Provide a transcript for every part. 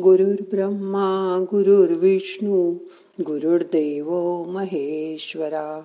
गुरुर्ब्रह्मा गुरुर्विष्णू गुरुर्देव महेश्वरा.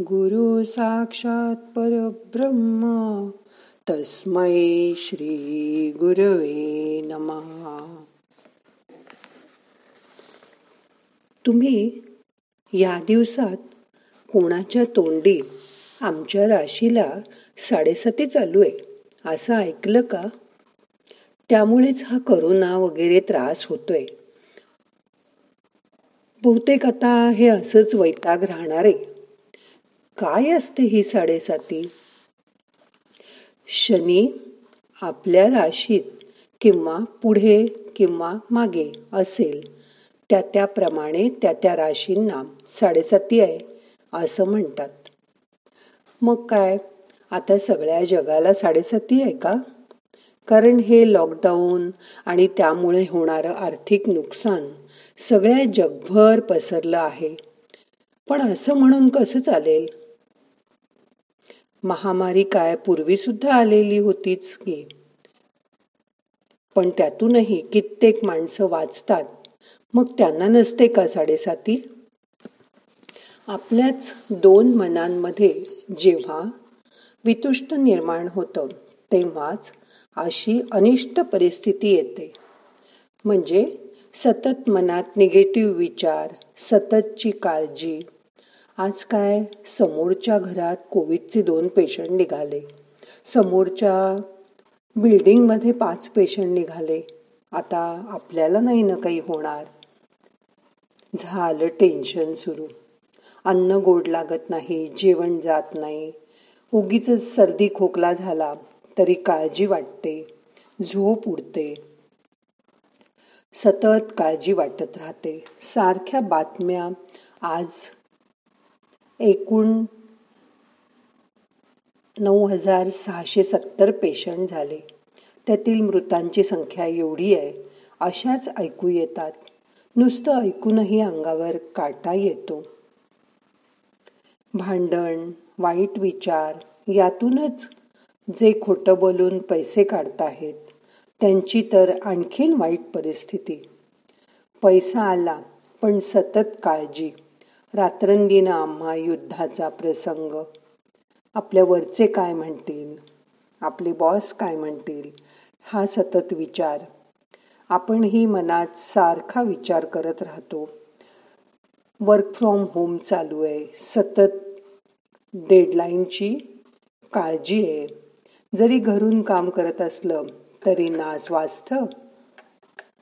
गुरु साक्षात परब्रह्म तस्मै श्री गुरवे नमहा तुम्ही या दिवसात कोणाच्या तोंडी आमच्या राशीला साडेसाती चालू आहे असं ऐकलं का? त्यामुळेच हा करोना वगैरे त्रास होतोय. बहुतेक आता हे असंच वैताग राहणार आहे. काय असते ही साडेसाती? शनी आपल्या राशीत किंवा पुढे किंवा मागे असेल. त्या त्याप्रमाणे त्या त्या राशींना साडेसाती आहे असं म्हणतात. मग काय? आता सगळ्या जगाला साडेसाती आहे का? कारण हे लॉकडाऊन आणि त्यामुळे होणारं आर्थिक नुकसान सगळ्या जगभर पसरलं आहे. पण असं म्हणून कसं चालेल? महामारी काय पूर्वी सुद्धा आलेली होतीच की? पण त्यातूनही कित्येक माणसं वाचतात. मग त्यांना नसते का साडेसाती? आपल्याच दोन मनांमध्ये जेव्हा वितुष्ट निर्माण होतं तेव्हाच अशी अनिष्ट परिस्थिती येते. म्हणजे सतत मनात निगेटिव्ह विचार सततची काळजी. आज काय? समोरच्या घरात कोविडचे दोन पेशंट निघाले. समोरच्या बिल्डिंगमध्ये पाच पेशंट निघाले. आता आपल्याला नाही ना काही होणार. झालं टेन्शन सुरू. अन्न गोड लागत नाही जेवण जात नाही. उगीच सर्दी खोकला झाला. तरी काळजी वाटते. झोप उडते. सतत काळजी वाटत राहते. सारख्या बातम्या आज एकूण नऊ हजार सहाशे सत्तर पेशंट झाले. त्यातील मृतांची संख्या एवढी आहे अशाच ऐकू येतात. नुसतं ऐकूनही अंगावर काटा येतो. भांडण वाईट विचार यातूनच जे खोटं बोलून पैसे काढताहेत त्यांची तर आणखीन वाईट परिस्थिती. पैसा आला पण सतत काळजी. रात्रंदिन आम्हा युद्धाचा प्रसंग. आपल्या वरचे काय म्हणतील? आपले बॉस काय म्हणतील? हा सतत विचार. आपणही मनात सारखा विचार करत राहतो. वर्क फ्रॉम होम चालू आहे. सतत डेडलाईनची काळजी आहे. जरी घरून काम करत असलं तरी ना स्वास्थ्य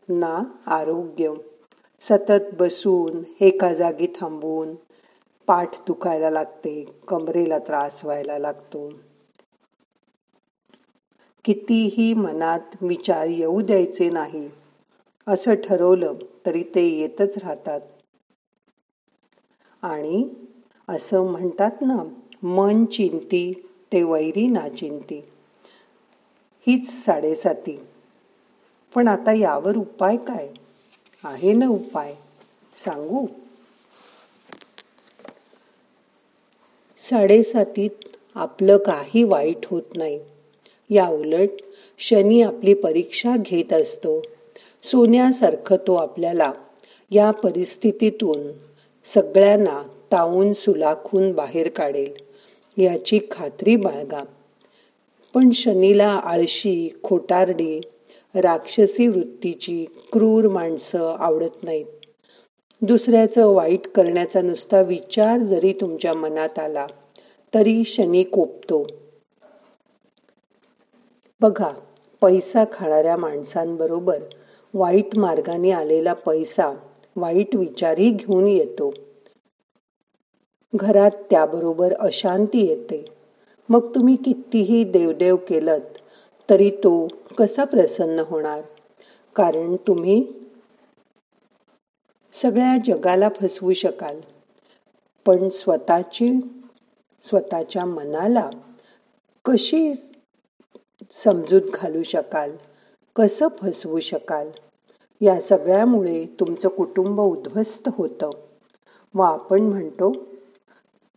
ना आरोग्य. सतत बसून एका जागी थांबून पाठ दुखायला लागते कमरेला त्रास व्हायला लागतो. कितीही मनात विचार येऊ द्यायचे नाही असं ठरवलं तरी ते येतच राहतात. आणि असं म्हणतात ना मन चिंती ते वैरी ना चिंती. हीच साडेसाती. पण आता यावर उपाय काय? आहे ना उपाय? सांगू? साडेसातीत आपलं काही वाईट होत नाही. या उलट शनी आपली परीक्षा घेत असतो. सोन्यासारखं तो आपल्याला या परिस्थितीतून सगळ्यांना तावून सुलाखून बाहेर काढेल. याची खात्री बाळगा. पण शनीला आळशी खोटारडी राक्षसी वृत्तीची क्रूर माणसं आवडत नाहीत. दुसऱ्याचं वाईट करण्याचा नुसता विचार जरी तुमच्या मनात आला तरी शनी कोपतो. बघा पैसा खाणाऱ्या माणसांबरोबर वाईट मार्गाने आलेला पैसा वाईट विचारही घेऊन येतो. घरात त्याबरोबर अशांती येते. मग तुम्ही कितीही देवदेव केलत तरी तो कसा प्रसन्न होणार? कारण तुम्ही सगळ्या जगाला फसवू शकाल. पण स्वतःची स्वतःच्या मनाला कशी समजूत घालू शकाल? कसं फसवू शकाल? या सगळ्यामुळे तुमचं कुटुंब उद्ध्वस्त होतं. व आपण म्हणतो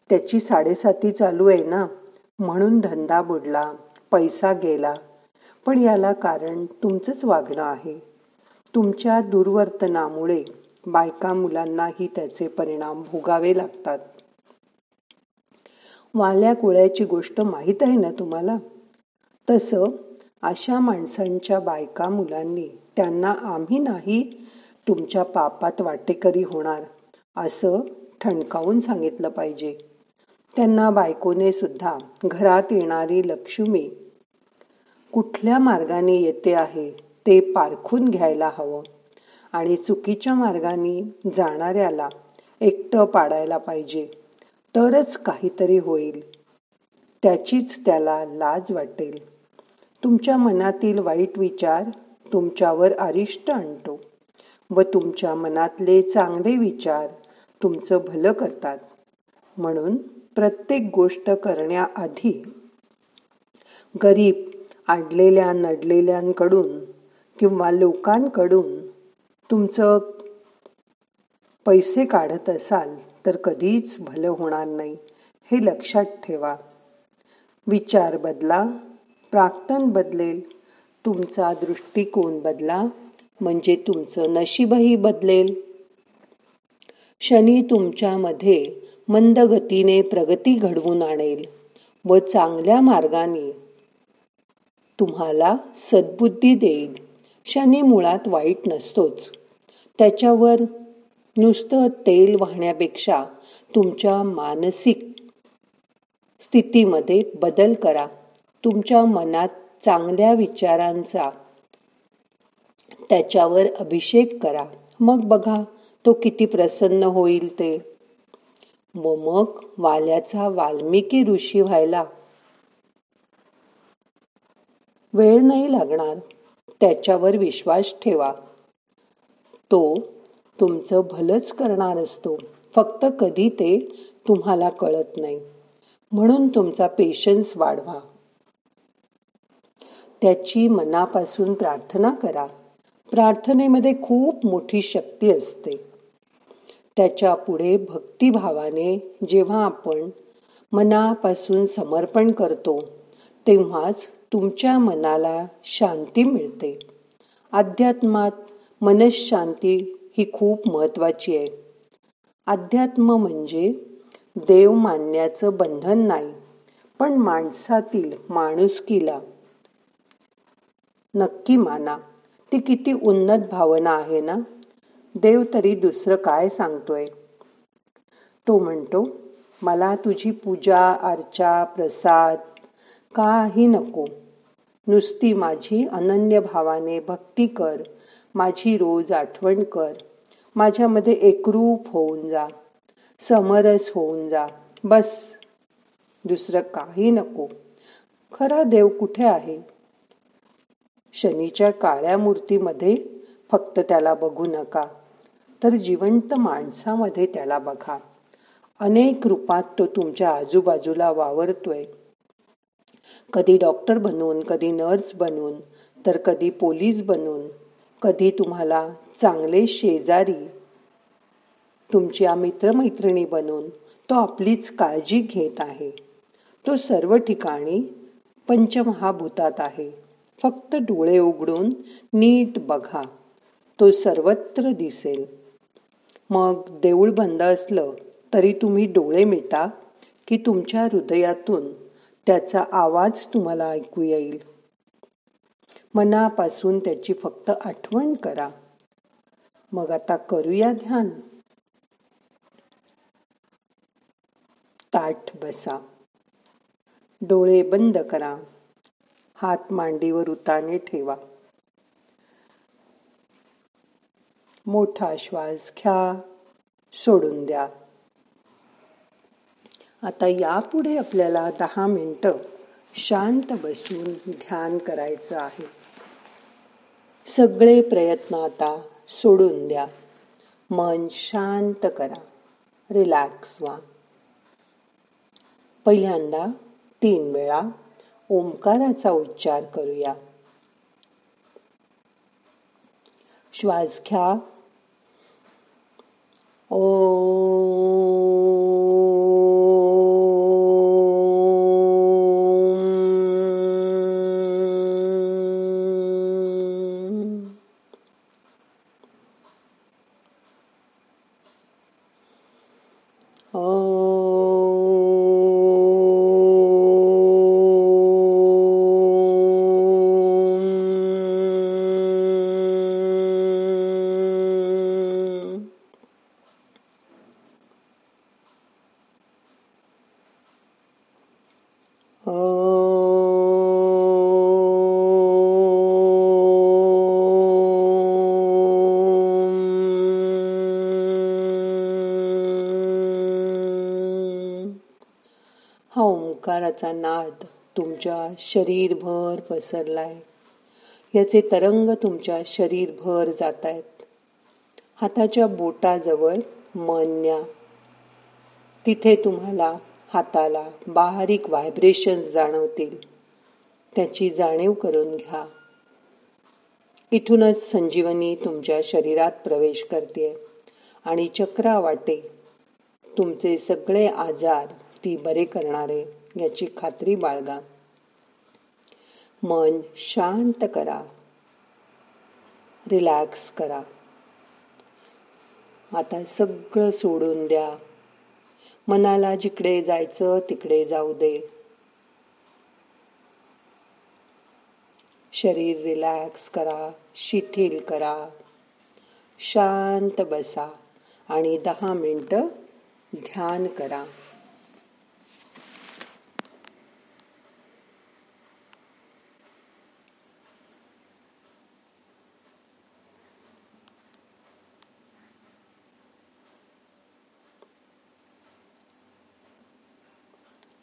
त्याची साडेसाती चालू आहे ना? म्हणून धंदा बुडला पैसा गेला. पण याला कारण तुमचंच वागणं आहे. तुमच्या दुर्वर्तनामुळे बायका मुलांनाही त्याचे परिणाम भोगावे लागतात. वाल्या कुळ्याची गोष्ट माहीत आहे ना तुम्हाला? तसं अशा माणसांच्या बायका मुलांनी त्यांना आम्ही नाही तुमच्या पापात वाटेकरी होणार असं ठणकावून सांगितलं पाहिजे. त्यांना बायकोने सुद्धा घरात येणारी लक्ष्मी कुठल्या मार्गाने येते आहे ते पारखून घ्यायला हवं आणि चुकीच्या मार्गाने जाणाऱ्याला एकटं पाडायला पाहिजे तरच काहीतरी होईल. त्याचीच त्याला लाज वाटेल. तुमच्या मनातील वाईट विचार तुमच्यावर अरिष्ट आणतो व तुमच्या मनातले चांगले विचार तुमचं भलं करतात. म्हणून प्रत्येक गोष्ट करण्याआधी गरीब आडलेल्या नडलेल्यांकडून किंवा लोकांकडून तुमचं पैसे काढत असाल तर कधीच भलं होणार नाही हे लक्षात ठेवा. विचार बदला प्राक्तन बदलेल. तुमचा दृष्टिकोन बदला म्हणजे तुमचं नशीबही बदलेल. शनी तुमच्यामध्ये मंद गतीने प्रगती घडवून आणेल व चांगल्या मार्गाने तुम्हाला सद्बुद्धी देईल. शनी मुळात वाईट नसतोच. त्याच्यावर नुसतं तेल वाहण्यापेक्षा तुमच्या मानसिक स्थितीमध्ये बदल करा. तुमच्या मनात चांगल्या विचारांचा त्याच्यावर अभिषेक करा. मग बघा तो किती प्रसन्न होईल ते. व मग वाल्याचा वाल्मिकी ऋषी व्हायला. वेळ नाही लागणार. त्याच्यावर विश्वास ठेवा. तो तुमचं भलंच करणार असतो. फक्त कधी ते तुम्हाला कळत नाही. म्हणून तुमचा पेशन्स वाढवा. त्याची मनापासून प्रार्थना करा. प्रार्थनेमध्ये खूप मोठी शक्ती असते. त्याच्या पुढे भक्तिभावाने जेव्हा आपण मनापासून समर्पण करतो तेव्हाच तुमच्या मनाला शांती मिळते. अध्यात्मात मनशांती ही खूप महत्वाची आहे. अध्यात्म म्हणजे देव मानण्याचं बंधन नाही पण माणसातील माणुसकीला नक्की माना. ती किती उन्नत भावना आहे ना? देव तरी दुसरं काय सांगतोय? तो म्हणतो मला तुझी पूजा अर्चा प्रसाद काही नको. नुसती माझी अनन्य भावाने भक्ती कर. माझी रोज आठवण कर. माझ्यामध्ये एकरूप होऊन जा. समरस होऊन जा. बस. दुसरं काही नको. खरा देव कुठे आहे? शनीच्या काळ्या मूर्तीमध्ये फक्त त्याला बघू नका. तर जिवंत माणसामध्ये त्याला बघा. अनेक रूपात तो तुमच्या आजूबाजूला वावरतोय. कधी डॉक्टर बनून कधी नर्स बनून तर कधी पोलीस बनून कधी तुम्हाला चांगले शेजारी तुमच्या मित्रमैत्रिणी बनून तो आपलीच काळजी घेत आहे. तो सर्व ठिकाणी पंचमहाभूतात आहे. फक्त डोळे उघडून नीट बघा. तो सर्वत्र दिसेल. मग देऊळ बंद असलं तरी तुम्ही डोळे मिटा की तुमच्या हृदयातून त्याचा आवाज तुम्हाला ऐकू येईल. मनापासून त्याची फक्त आठवण करा. मग आता करूया ध्यान. ताठ बसा. डोळे बंद करा. हात मांडीवर उताने ठेवा. मोठा श्वास घ्या सोडून द्या. आता यापुढे आपल्याला दहा मिनटं शांत बसून ध्यान करायचं आहे. सगळे प्रयत्न आता सोडून द्या. मन शांत करा रिलॅक्स व्हा. पहिल्यांदा तीन वेळा ओंकाराचा उच्चार करूया. श्वास घ्या. ओ हा ओंकाराचा नाद तुमच्या शरीरभर पसरलाय. याचे तरंग तुमच्या शरीरभर जात आहेत हाताच्या बोटाजवळ मन न्या तिथे तुम्हाला हाताला बारीक व्हायब्रेशन्स जाणवतील. त्याची जाणीव करून घ्या. इथूनच संजीवनी तुमच्या शरीरात प्रवेश करते आणि चक्रा वाटे तुमचे सगळे आजार ती बरे करणारे याची खात्री बाळगा. मन शांत करा. रिलॅक्स करा. आता सगळं सोडून द्या. मनाला जिकडे जायचं तिकडे जाऊ दे. शरीर रिलॅक्स करा शिथिल करा. शांत बसा आणि दहा मिनटं ध्यान करा.